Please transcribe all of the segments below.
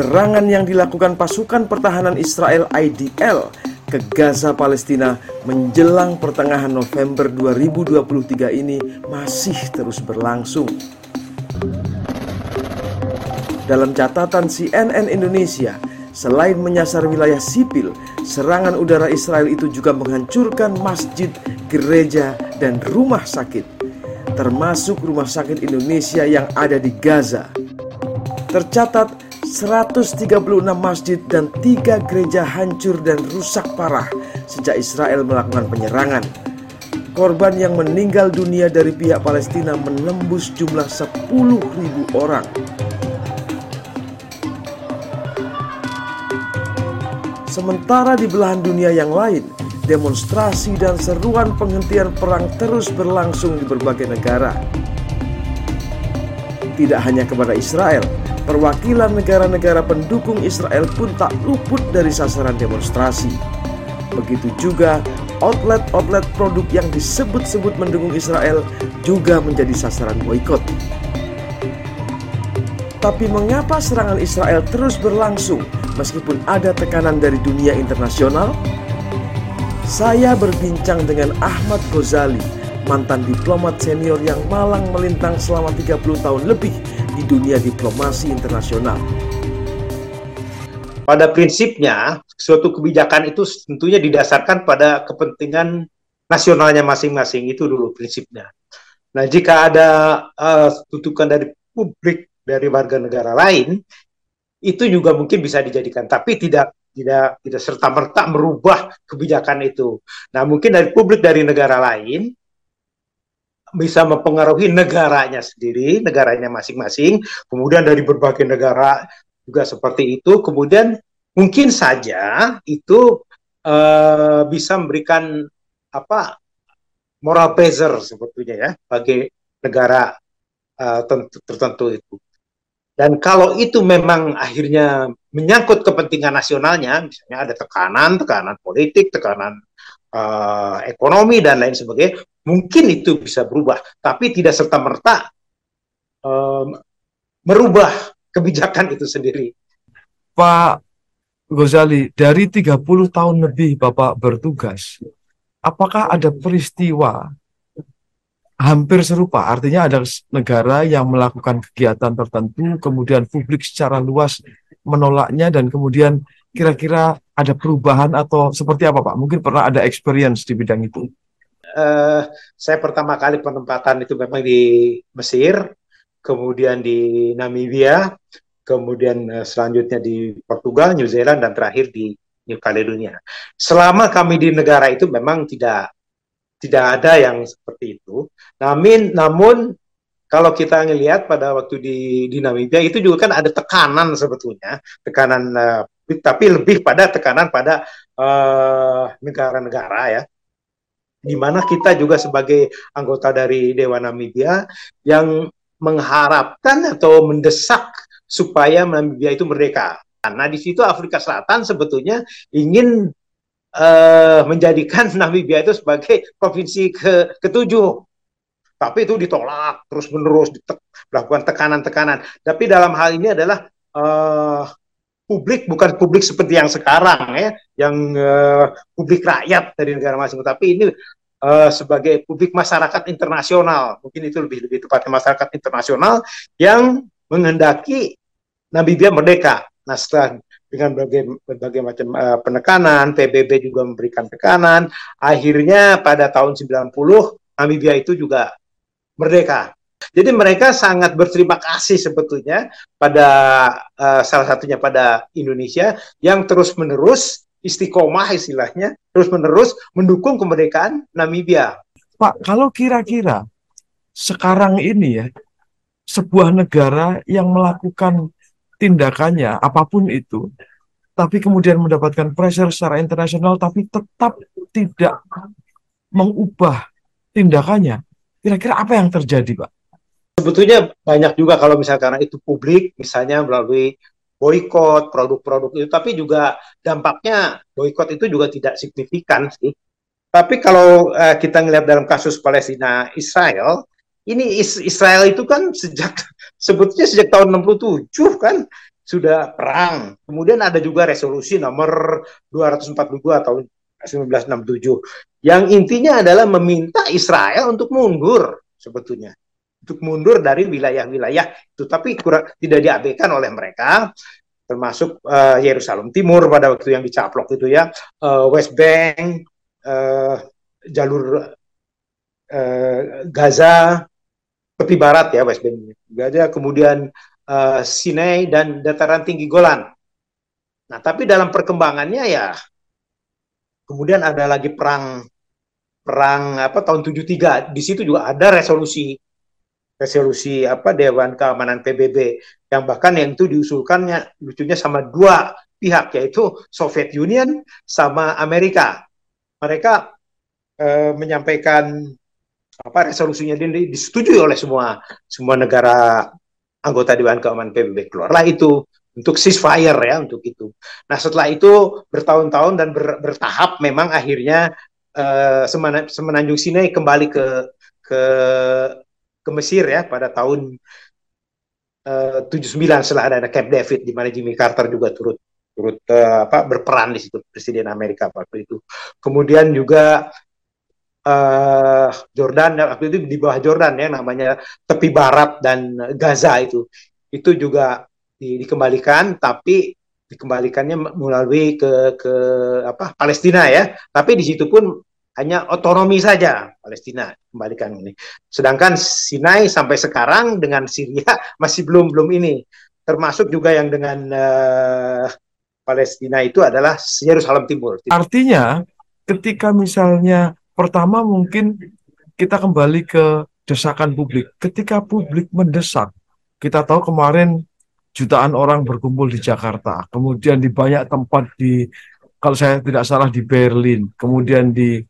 Serangan yang dilakukan pasukan pertahanan Israel IDL ke Gaza Palestina menjelang pertengahan November 2023 ini masih terus berlangsung. Dalam catatan CNN Indonesia, selain menyasar wilayah sipil, serangan udara Israel itu juga menghancurkan masjid, gereja, dan rumah sakit, termasuk rumah sakit Indonesia yang ada di Gaza. Tercatat 136 masjid dan tiga gereja hancur dan rusak parah sejak Israel melakukan penyerangan. Korban yang meninggal dunia dari pihak Palestina menembus jumlah 10.000 orang. Sementara di belahan dunia yang lain, demonstrasi dan seruan penghentian perang terus berlangsung di berbagai negara. Tidak hanya kepada Israel, perwakilan negara-negara pendukung Israel pun tak luput dari sasaran demonstrasi. Begitu juga outlet-outlet produk yang disebut-sebut mendukung Israel juga menjadi sasaran boykot. Tapi mengapa serangan Israel terus berlangsung meskipun ada tekanan dari dunia internasional? Saya berbincang dengan Ahmad Ghazali, mantan diplomat senior yang malang melintang selama 30 tahun lebih di dunia diplomasi internasional. Pada prinsipnya, suatu kebijakan itu tentunya didasarkan pada kepentingan nasionalnya masing-masing itu dulu prinsipnya. Nah, jika ada uh, tutukan dari publik dari warga negara lain, itu juga mungkin bisa dijadikan, tapi tidak tidak tidak serta merta merubah kebijakan itu. Nah, mungkin dari publik dari negara lain bisa mempengaruhi negaranya sendiri, negaranya masing-masing, kemudian dari berbagai negara juga seperti itu, kemudian mungkin saja itu uh, bisa memberikan apa moral pressure sebetulnya ya bagi negara uh, tertentu itu. Dan kalau itu memang akhirnya menyangkut kepentingan nasionalnya, misalnya ada tekanan, tekanan politik, tekanan uh, ekonomi dan lain sebagainya, mungkin itu bisa berubah, tapi tidak serta merta um, merubah kebijakan itu sendiri. Pak Gozali, dari 30 tahun lebih Bapak bertugas, apakah ada peristiwa hampir serupa? Artinya ada negara yang melakukan kegiatan tertentu, kemudian publik secara luas menolaknya dan kemudian kira-kira ada perubahan atau seperti apa Pak? Mungkin pernah ada experience di bidang itu uh, saya pertama kali penempatan itu memang di Mesir, kemudian di Namibia, kemudian uh, selanjutnya di Portugal, New Zealand, dan terakhir di New Caledonia. Selama kami di negara itu memang tidak tidak ada yang seperti itu. Namun, namun kalau kita ngelihat pada waktu di, di Namibia itu juga kan ada tekanan sebetulnya, tekanan uh, tapi lebih pada tekanan pada negara-negara uh, ya di mana kita juga sebagai anggota dari Dewan Namibia yang mengharapkan atau mendesak supaya Namibia itu merdeka. Nah, di situ Afrika Selatan sebetulnya ingin uh, menjadikan Namibia itu sebagai provinsi ke ketujuh. Tapi itu ditolak terus-menerus, melakukan tekanan-tekanan. Tapi dalam hal ini adalah uh, publik bukan publik seperti yang sekarang ya, yang uh, publik rakyat dari negara masing-masing, tapi ini uh, sebagai publik masyarakat internasional, mungkin itu lebih lebih tepatnya masyarakat internasional yang menghendaki Namibia merdeka. Nah setelah dengan berbagai, berbagai macam uh, penekanan, PBB juga memberikan tekanan, akhirnya pada tahun 90 Namibia itu juga merdeka. Jadi mereka sangat berterima kasih sebetulnya pada uh, salah satunya pada Indonesia yang terus-menerus istiqomah istilahnya terus-menerus mendukung kemerdekaan Namibia. Pak, kalau kira-kira sekarang ini ya sebuah negara yang melakukan tindakannya apa pun itu tapi kemudian mendapatkan pressure secara internasional tapi tetap tidak mengubah tindakannya. Kira-kira apa yang terjadi, Pak? Sebetulnya banyak juga kalau misalkan itu publik misalnya melalui boykot produk-produk itu. Tapi juga dampaknya boykot itu juga tidak signifikan sih. Tapi kalau uh, kita ngelihat dalam kasus Palestina Israel ini Is Israel itu kan sejak sebetulnya sejak tahun 67 kan sudah perang. Kemudian ada juga resolusi nomor 242 tahun 1967 yang intinya adalah meminta Israel untuk mundur sebetulnya untuk mundur dari wilayah-wilayah itu tapi kurang tidak diabaikan oleh mereka termasuk uh, Yerusalem Timur pada waktu yang dicaplok itu ya uh, West Bank uh, jalur uh, Gaza tepi barat ya West Bank Gaza kemudian uh, Sinai dan dataran tinggi Golan nah tapi dalam perkembangannya ya Kemudian ada lagi perang perang apa tahun 73. Di situ juga ada resolusi resolusi apa Dewan Keamanan PBB yang bahkan yang itu diusulkannya lucunya sama dua pihak yaitu Soviet Union sama Amerika. Mereka eh, menyampaikan apa resolusinya ini disetujui oleh semua semua negara anggota Dewan Keamanan PBB. Keluarlah itu untuk ceasefire ya untuk itu. Nah setelah itu bertahun-tahun dan ber, bertahap memang akhirnya uh, semenanjung Sinai kembali ke ke ke Mesir ya pada tahun uh, 79 setelah ada Camp David di mana Jimmy Carter juga turut turut uh, apa berperan di situ Presiden Amerika waktu itu. Kemudian juga uh, Jordan waktu itu di bawah Jordan ya namanya tepi barat dan Gaza itu itu juga di, dikembalikan tapi dikembalikannya melalui ke ke apa Palestina ya tapi di situ pun hanya otonomi saja Palestina kembalikan ini. Sedangkan Sinai sampai sekarang dengan Syria masih belum belum ini. Termasuk juga yang dengan uh, Palestina itu adalah Yerusalem Timur. Artinya ketika misalnya pertama mungkin kita kembali ke desakan publik. Ketika publik mendesak kita tahu kemarin jutaan orang berkumpul di Jakarta, kemudian di banyak tempat di kalau saya tidak salah di Berlin, kemudian di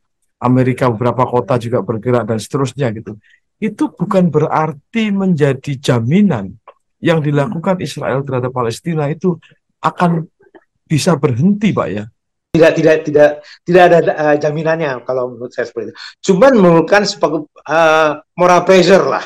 Amerika beberapa kota juga bergerak dan seterusnya gitu. Itu bukan berarti menjadi jaminan yang dilakukan Israel terhadap Palestina itu akan bisa berhenti, Pak ya. Tidak tidak tidak tidak ada uh, jaminannya kalau menurut saya seperti itu. Cuman memerlukan uh, moral pressure lah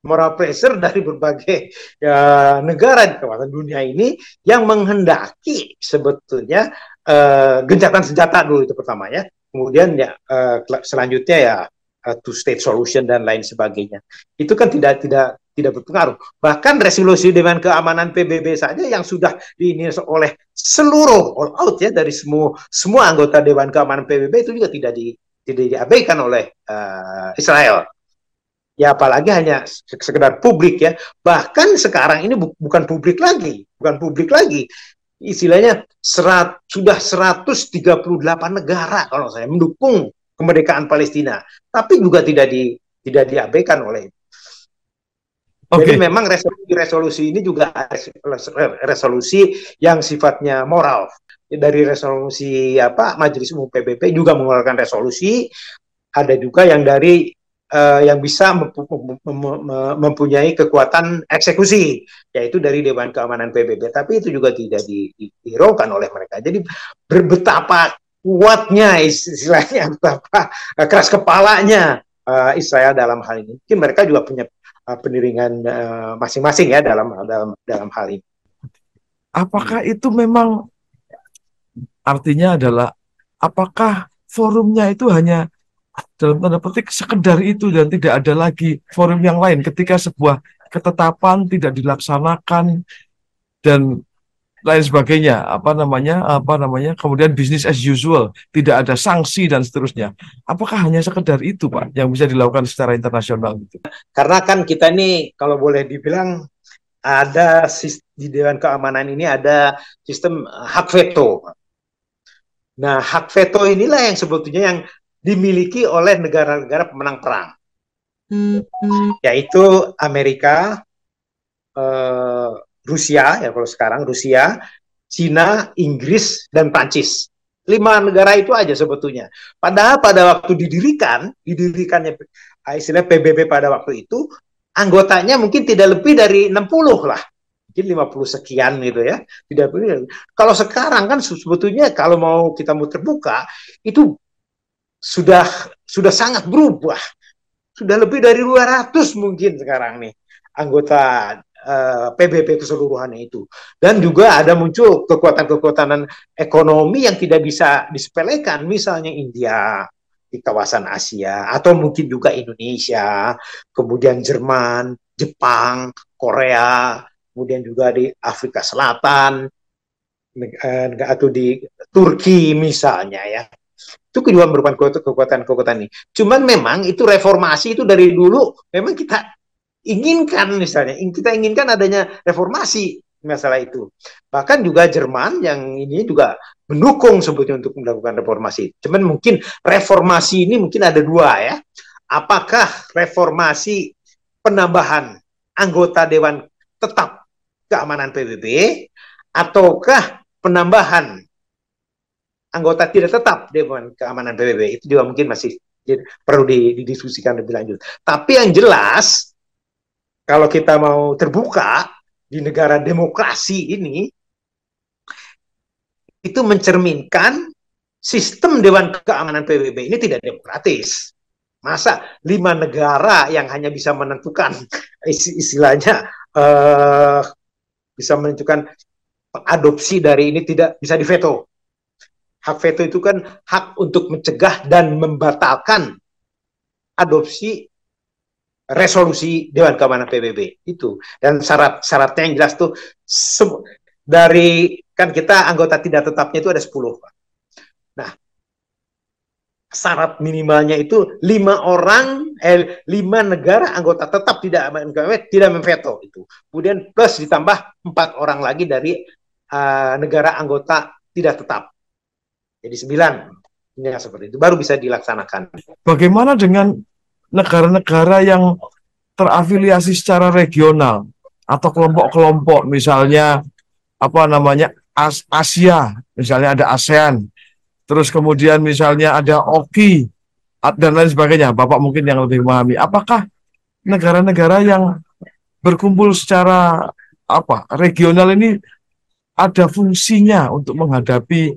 moral pressure dari berbagai ya, negara di kawasan dunia ini yang menghendaki sebetulnya uh, gencatan senjata dulu itu pertama ya kemudian ya uh, selanjutnya ya uh, two state solution dan lain sebagainya. Itu kan tidak tidak tidak berpengaruh. Bahkan resolusi Dewan Keamanan PBB saja yang sudah diini oleh seluruh all out ya dari semua semua anggota Dewan Keamanan PBB itu juga tidak di tidak diabaikan oleh uh, Israel. Ya apalagi hanya sekedar publik ya. Bahkan sekarang ini bu bukan publik lagi bukan publik lagi istilahnya serat, sudah 138 negara kalau saya mendukung kemerdekaan Palestina tapi juga tidak di tidak diabaikan oleh Okay. Jadi memang resolusi-resolusi ini juga resolusi yang sifatnya moral. Dari resolusi apa Majelis Umum PBB juga mengeluarkan resolusi, ada juga yang dari uh, yang bisa mempunyai kekuatan eksekusi, yaitu dari Dewan Keamanan PBB. Tapi itu juga tidak dihiraukan oleh mereka. Jadi betapa kuatnya istilahnya, betapa keras kepalanya uh, Israel dalam hal ini. Mungkin mereka juga punya uh, pendiringan masing-masing uh, ya dalam dalam dalam hal ini. Apakah itu memang artinya adalah apakah forumnya itu hanya dalam tanda petik sekedar itu dan tidak ada lagi forum yang lain. Ketika sebuah ketetapan tidak dilaksanakan dan lain sebagainya apa namanya apa namanya kemudian bisnis as usual tidak ada sanksi dan seterusnya. Apakah hanya sekedar itu pak yang bisa dilakukan secara internasional gitu? Karena kan kita ini kalau boleh dibilang ada di Dewan Keamanan ini ada sistem hak veto nah hak veto inilah yang sebetulnya yang dimiliki oleh negara-negara pemenang perang, hmm. yaitu Amerika, eh, Rusia ya kalau sekarang Rusia, Cina, Inggris dan Prancis. Lima negara itu aja sebetulnya. Padahal pada waktu didirikan, didirikannya istilah PBB pada waktu itu, anggotanya mungkin tidak lebih dari 60 lah mungkin 50 sekian gitu ya. Tidak Kalau sekarang kan sebetulnya kalau mau kita mau terbuka itu sudah sudah sangat berubah. Sudah lebih dari 200 mungkin sekarang nih anggota uh, PBB keseluruhannya itu. Dan juga ada muncul kekuatan-kekuatan ekonomi yang tidak bisa disepelekan, misalnya India di kawasan Asia, atau mungkin juga Indonesia, kemudian Jerman, Jepang, Korea, kemudian juga di Afrika Selatan, eh, atau di Turki misalnya ya. Itu kedua merupakan kekuatan-kekuatan ini. Cuman memang itu reformasi itu dari dulu memang kita inginkan misalnya, kita inginkan adanya reformasi masalah itu. Bahkan juga Jerman yang ini juga mendukung sebetulnya untuk melakukan reformasi. Cuman mungkin reformasi ini mungkin ada dua ya. Apakah reformasi penambahan anggota dewan tetap keamanan PBB ataukah penambahan anggota tidak tetap Dewan Keamanan PBB itu juga mungkin masih perlu didiskusikan lebih lanjut. Tapi yang jelas kalau kita mau terbuka di negara demokrasi ini itu mencerminkan sistem Dewan Keamanan PBB ini tidak demokratis. Masa lima negara yang hanya bisa menentukan istilahnya uh, bisa menentukan adopsi dari ini tidak bisa diveto hak veto itu kan hak untuk mencegah dan membatalkan adopsi resolusi Dewan Keamanan PBB itu. Dan syarat-syaratnya yang jelas tuh dari kan kita anggota tidak tetapnya itu ada 10 nah syarat minimalnya itu lima orang eh, lima negara anggota tetap tidak tidak memveto itu. Kemudian plus ditambah empat orang lagi dari uh, negara anggota tidak tetap jadi sembilan. Ya seperti itu. Baru bisa dilaksanakan. Bagaimana dengan negara-negara yang terafiliasi secara regional? Atau kelompok-kelompok misalnya apa namanya As Asia. Misalnya ada ASEAN. Terus kemudian misalnya ada OKI dan lain sebagainya. Bapak mungkin yang lebih memahami. Apakah negara-negara yang berkumpul secara apa regional ini ada fungsinya untuk menghadapi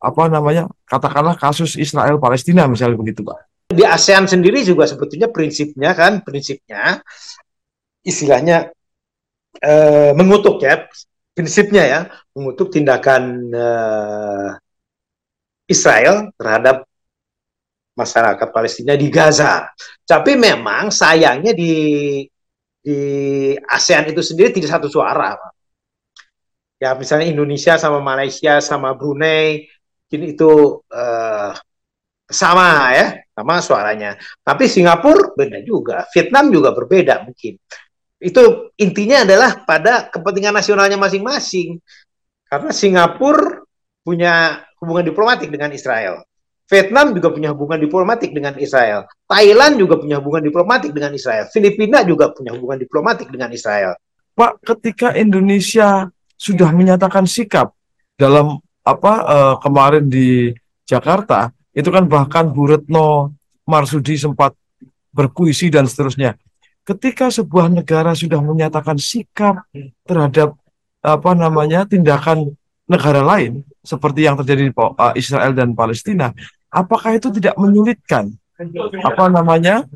apa namanya katakanlah kasus Israel Palestina misalnya begitu Pak. Di ASEAN sendiri juga sebetulnya prinsipnya kan prinsipnya istilahnya eh, mengutuk ya prinsipnya ya mengutuk tindakan eh, Israel terhadap masyarakat Palestina di Gaza. Tapi memang sayangnya di di ASEAN itu sendiri tidak satu suara. Ya misalnya Indonesia sama Malaysia sama Brunei mungkin itu uh, sama ya, sama suaranya. Tapi Singapura beda juga, Vietnam juga berbeda mungkin. Itu intinya adalah pada kepentingan nasionalnya masing-masing. Karena Singapura punya hubungan diplomatik dengan Israel. Vietnam juga punya hubungan diplomatik dengan Israel. Thailand juga punya hubungan diplomatik dengan Israel. Filipina juga punya hubungan diplomatik dengan Israel. Pak, ketika Indonesia sudah menyatakan sikap dalam apa uh, kemarin di Jakarta itu kan bahkan Bu Retno Marsudi sempat berpuisi dan seterusnya. Ketika sebuah negara sudah menyatakan sikap terhadap apa namanya tindakan negara lain seperti yang terjadi di uh, Israel dan Palestina, apakah itu tidak menyulitkan apa namanya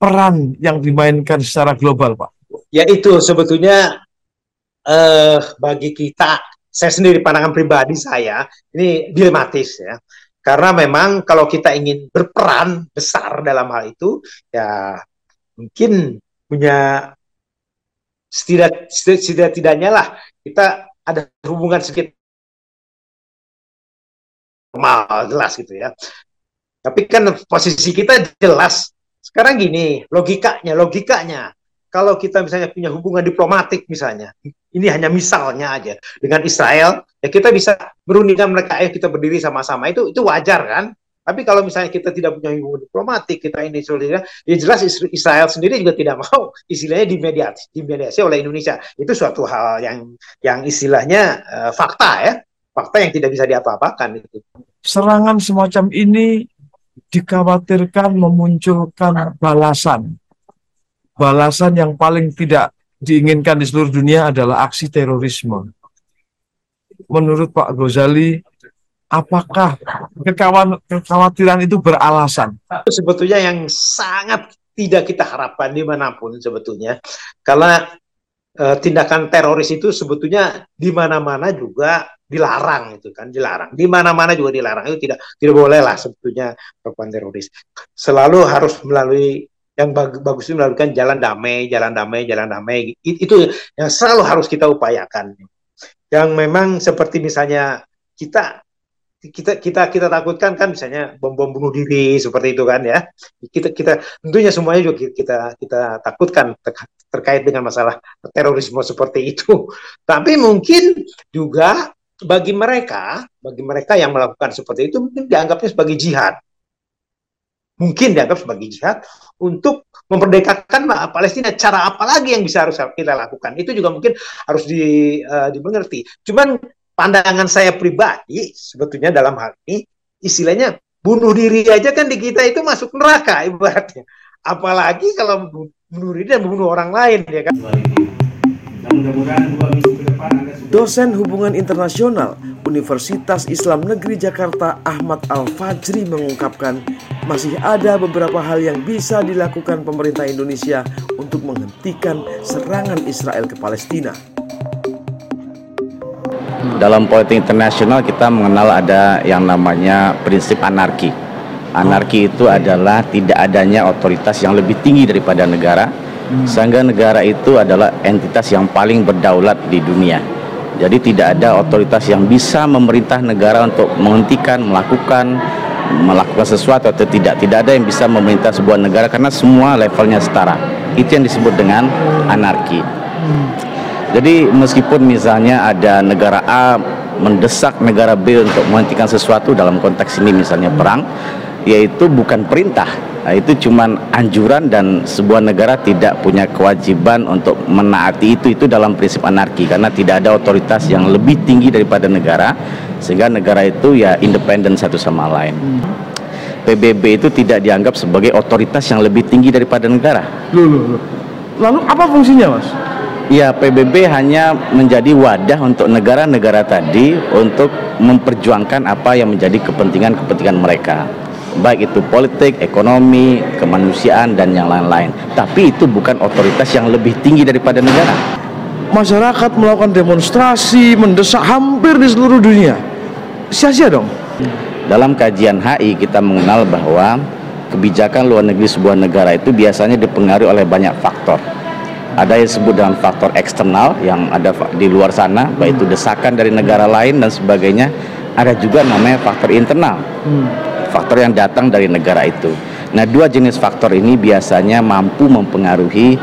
peran yang dimainkan secara global, Pak? Ya itu sebetulnya uh, bagi kita saya sendiri pandangan pribadi saya ini dilematis ya. Karena memang kalau kita ingin berperan besar dalam hal itu ya mungkin punya setidak setidak tidaknya lah kita ada hubungan sedikit normal jelas gitu ya. Tapi kan posisi kita jelas. Sekarang gini logikanya logikanya kalau kita misalnya punya hubungan diplomatik misalnya, ini hanya misalnya aja dengan Israel, ya kita bisa berundingkan mereka, ayo kita berdiri sama-sama itu itu wajar kan? Tapi kalau misalnya kita tidak punya hubungan diplomatik, kita ini solidar, ya jelas Israel sendiri juga tidak mau istilahnya dimediasi, dimediasi oleh Indonesia. Itu suatu hal yang yang istilahnya uh, fakta ya, fakta yang tidak bisa diapa-apakan itu. Serangan semacam ini dikhawatirkan memunculkan balasan balasan yang paling tidak diinginkan di seluruh dunia adalah aksi terorisme. Menurut Pak Gozali, apakah kekhawatiran itu beralasan? Sebetulnya yang sangat tidak kita harapkan di mana pun sebetulnya. Karena uh, tindakan teroris itu sebetulnya di mana-mana juga dilarang itu kan dilarang di mana-mana juga dilarang itu tidak tidak boleh lah sebetulnya perempuan teroris selalu harus melalui yang bag, bagus itu melakukan jalan damai jalan damai jalan damai. Itu yang selalu harus kita upayakan. Yang memang seperti misalnya kita kita kita kita takutkan kan misalnya bom bom bunuh diri seperti itu kan ya. Kita kita tentunya semuanya juga kita kita takutkan terkait dengan masalah terorisme seperti itu. Tapi mungkin juga bagi mereka bagi mereka yang melakukan seperti itu mungkin dianggapnya sebagai jihad mungkin dianggap sebagai jihad untuk memperdekakan Palestina cara apa lagi yang bisa harus kita lakukan itu juga mungkin harus di, uh, dimengerti cuman pandangan saya pribadi sebetulnya dalam hal ini istilahnya bunuh diri aja kan di kita itu masuk neraka ibaratnya. Apalagi kalau bunuh diri dan bunuh orang lain ya kan. Dosen Hubungan Internasional Universitas Islam Negeri Jakarta Ahmad Al-Fajri mengungkapkan masih ada beberapa hal yang bisa dilakukan pemerintah Indonesia untuk menghentikan serangan Israel ke Palestina. Dalam politik internasional kita mengenal ada yang namanya prinsip anarki. Anarki itu adalah tidak adanya otoritas yang lebih tinggi daripada negara, sehingga negara itu adalah entitas yang paling berdaulat di dunia. Jadi tidak ada otoritas yang bisa memerintah negara untuk menghentikan, melakukan, melakukan sesuatu atau tidak. Tidak ada yang bisa memerintah sebuah negara karena semua levelnya setara. Itu yang disebut dengan anarki. Jadi meskipun misalnya ada negara A mendesak negara B untuk menghentikan sesuatu dalam konteks ini misalnya perang, yaitu bukan perintah. Nah, itu cuma anjuran dan sebuah negara tidak punya kewajiban untuk menaati itu itu dalam prinsip anarki karena tidak ada otoritas yang lebih tinggi daripada negara sehingga negara itu ya independen satu sama lain. PBB itu tidak dianggap sebagai otoritas yang lebih tinggi daripada negara. Lalu apa fungsinya, Mas? Ya PBB hanya menjadi wadah untuk negara-negara tadi untuk memperjuangkan apa yang menjadi kepentingan-kepentingan mereka baik itu politik, ekonomi, kemanusiaan dan yang lain-lain. Tapi itu bukan otoritas yang lebih tinggi daripada negara. Masyarakat melakukan demonstrasi, mendesak hampir di seluruh dunia. Sia-sia dong. Dalam kajian HI kita mengenal bahwa kebijakan luar negeri sebuah negara itu biasanya dipengaruhi oleh banyak faktor ada yang disebut dengan faktor eksternal yang ada di luar sana baik itu desakan dari negara lain dan sebagainya ada juga namanya faktor internal hmm. Faktor yang datang dari negara itu. Nah dua jenis faktor ini biasanya mampu mempengaruhi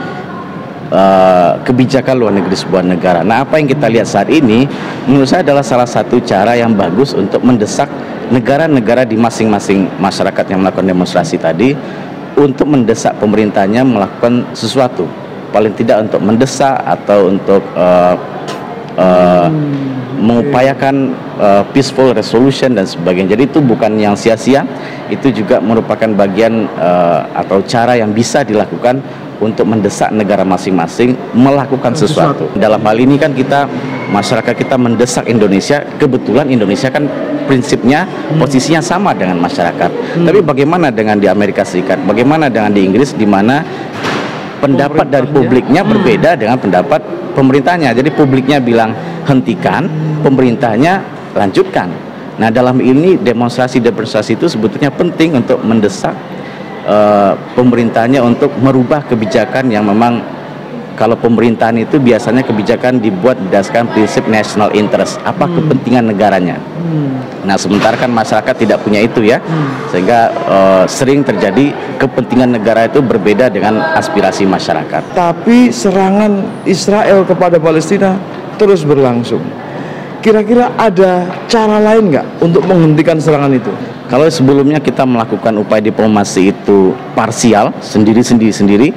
uh, kebijakan luar negeri sebuah negara. Nah apa yang kita lihat saat ini menurut saya adalah salah satu cara yang bagus untuk mendesak negara-negara di masing-masing masyarakat yang melakukan demonstrasi tadi untuk mendesak pemerintahnya melakukan sesuatu. Paling tidak untuk mendesak atau untuk uh, uh, mengupayakan uh, peaceful resolution dan sebagainya. Jadi itu bukan yang sia-sia, itu juga merupakan bagian uh, atau cara yang bisa dilakukan untuk mendesak negara masing-masing melakukan sesuatu. Dalam hal ini kan kita masyarakat kita mendesak Indonesia, kebetulan Indonesia kan prinsipnya hmm. posisinya sama dengan masyarakat. Hmm. Tapi bagaimana dengan di Amerika Serikat? Bagaimana dengan di Inggris di mana pendapat dari publiknya hmm. berbeda dengan pendapat pemerintahnya. Jadi publiknya bilang hentikan, pemerintahnya lanjutkan. Nah dalam ini demonstrasi-demonstrasi itu sebetulnya penting untuk mendesak uh, pemerintahnya untuk merubah kebijakan yang memang kalau pemerintahan itu biasanya kebijakan dibuat berdasarkan prinsip national interest, apa hmm. kepentingan negaranya. Hmm. Nah, sementara kan masyarakat tidak punya itu ya, hmm. sehingga uh, sering terjadi kepentingan negara itu berbeda dengan aspirasi masyarakat. Tapi serangan Israel kepada Palestina terus berlangsung. Kira-kira ada cara lain nggak untuk menghentikan serangan itu? Kalau sebelumnya kita melakukan upaya diplomasi itu parsial, sendiri-sendiri sendiri,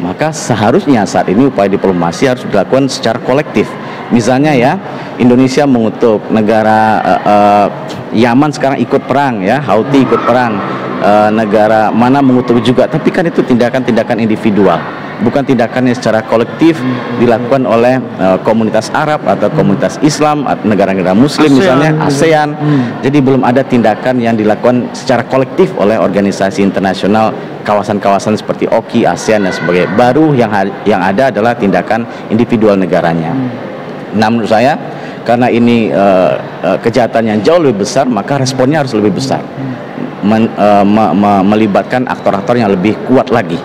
maka seharusnya saat ini upaya diplomasi harus dilakukan secara kolektif. Misalnya ya, Indonesia mengutuk negara uh, uh, Yaman sekarang ikut perang ya, Houthi ikut perang, uh, negara mana mengutuk juga, tapi kan itu tindakan-tindakan individual bukan tindakan yang secara kolektif dilakukan oleh uh, komunitas Arab atau komunitas Islam atau negara-negara Muslim ASEAN, misalnya gitu. ASEAN. Jadi belum ada tindakan yang dilakukan secara kolektif oleh organisasi internasional kawasan-kawasan seperti OKI, ASEAN dan sebagainya. Baru yang yang ada adalah tindakan individual negaranya. Nah menurut saya karena ini eh, kejahatan yang jauh lebih besar maka responnya harus lebih besar. Men- eh, me- me- melibatkan aktor-aktor yang lebih kuat lagi.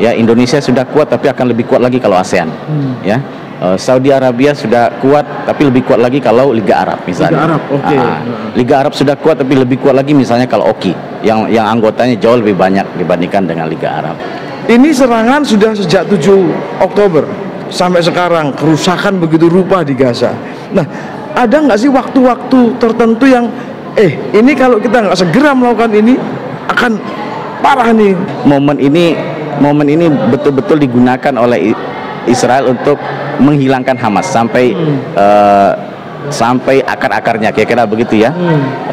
Ya Indonesia sudah kuat tapi akan lebih kuat lagi kalau ASEAN. Ya Eh, Saudi Arabia sudah kuat tapi lebih kuat lagi kalau Liga Arab misalnya. Liga Arab, oke. Ah, Liga Arab sudah kuat tapi lebih kuat lagi misalnya kalau OKI yang yang anggotanya jauh lebih banyak dibandingkan dengan Liga Arab. Ini serangan sudah sejak 7 Oktober sampai sekarang kerusakan begitu rupa di Gaza. Nah, ada nggak sih waktu-waktu tertentu yang eh ini kalau kita nggak segera melakukan ini akan parah nih. momen ini momen ini betul-betul digunakan oleh Israel untuk menghilangkan Hamas sampai eh, sampai akar-akarnya kira-kira begitu ya.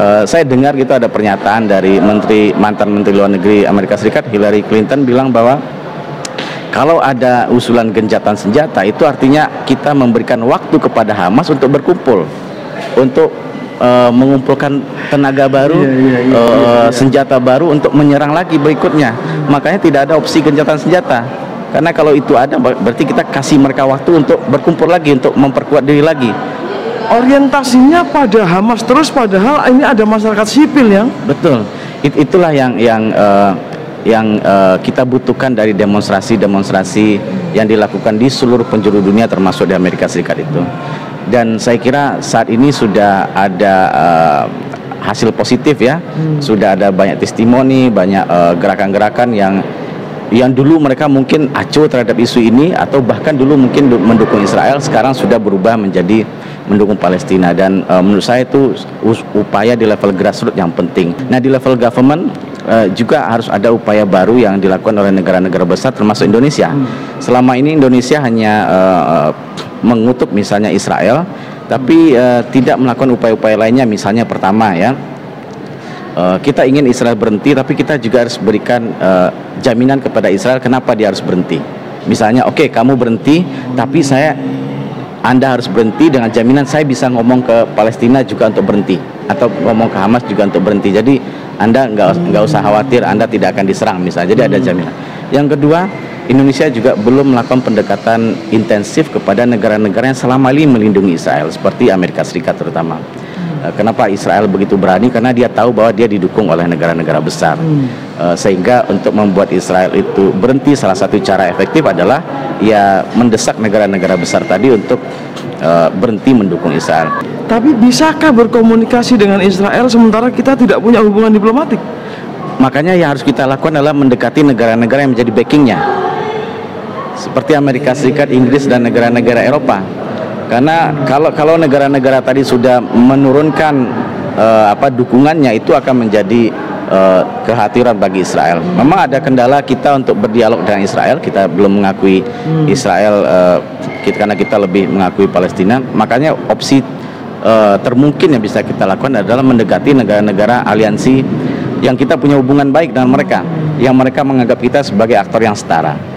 Eh, saya dengar gitu ada pernyataan dari menteri mantan menteri luar negeri Amerika Serikat Hillary Clinton bilang bahwa kalau ada usulan gencatan senjata itu artinya kita memberikan waktu kepada Hamas untuk berkumpul untuk eh, mengumpulkan tenaga baru Iya, iya, iya, eh, iya, iya. senjata baru untuk menyerang lagi berikutnya. Makanya tidak ada opsi gencatan senjata. Karena kalau itu ada ber- berarti kita kasih mereka waktu untuk berkumpul lagi untuk memperkuat diri lagi. Orientasinya pada Hamas terus padahal ini ada masyarakat sipil yang Betul. It- itulah yang yang eh, yang eh, kita butuhkan dari demonstrasi-demonstrasi yang dilakukan di seluruh penjuru dunia termasuk di Amerika Serikat itu. Dan saya kira saat ini sudah ada eh, hasil positif ya. Sudah ada banyak testimoni, banyak eh, gerakan-gerakan yang yang dulu mereka mungkin acuh terhadap isu ini atau bahkan dulu mungkin du- mendukung Israel sekarang sudah berubah menjadi mendukung Palestina dan eh, menurut saya itu upaya di level grassroots yang penting. Nah di level government eh, juga harus ada upaya baru yang dilakukan oleh negara-negara besar termasuk Indonesia. Selama ini Indonesia hanya eh, eh, mengutuk misalnya Israel tapi eh, tidak melakukan upaya-upaya lainnya misalnya pertama ya Eh, kita ingin Israel berhenti, tapi kita juga harus berikan eh, jaminan kepada Israel kenapa dia harus berhenti. Misalnya, oke kamu berhenti, tapi saya Anda harus berhenti dengan jaminan saya bisa ngomong ke Palestina juga untuk berhenti, atau ngomong ke Hamas juga untuk berhenti. Jadi Anda nggak nggak usah khawatir, Anda tidak akan diserang misalnya. Jadi ada jaminan. Yang kedua, Indonesia juga belum melakukan pendekatan intensif kepada negara-negara yang selama ini melindungi Israel, seperti Amerika Serikat terutama. Eh, Kenapa Israel begitu berani? Karena dia tahu bahwa dia didukung oleh negara-negara besar. Eh, Sehingga untuk membuat Israel itu berhenti, salah satu cara efektif adalah ya mendesak negara-negara besar tadi untuk eh, berhenti mendukung Israel. tapi bisakah berkomunikasi dengan Israel sementara kita tidak punya hubungan diplomatik? Makanya yang harus kita lakukan adalah mendekati negara-negara yang menjadi backingnya, seperti Amerika Serikat, Inggris dan negara-negara Eropa. Karena kalau kalau negara-negara tadi sudah menurunkan eh, apa dukungannya itu akan menjadi eh, kekhawatiran bagi Israel. Memang ada kendala kita untuk berdialog dengan Israel. Kita belum mengakui Israel eh, kita, karena kita lebih mengakui Palestina. Makanya opsi eh, termungkin yang bisa kita lakukan adalah mendekati negara-negara aliansi yang kita punya hubungan baik dengan mereka, yang mereka menganggap kita sebagai aktor yang setara.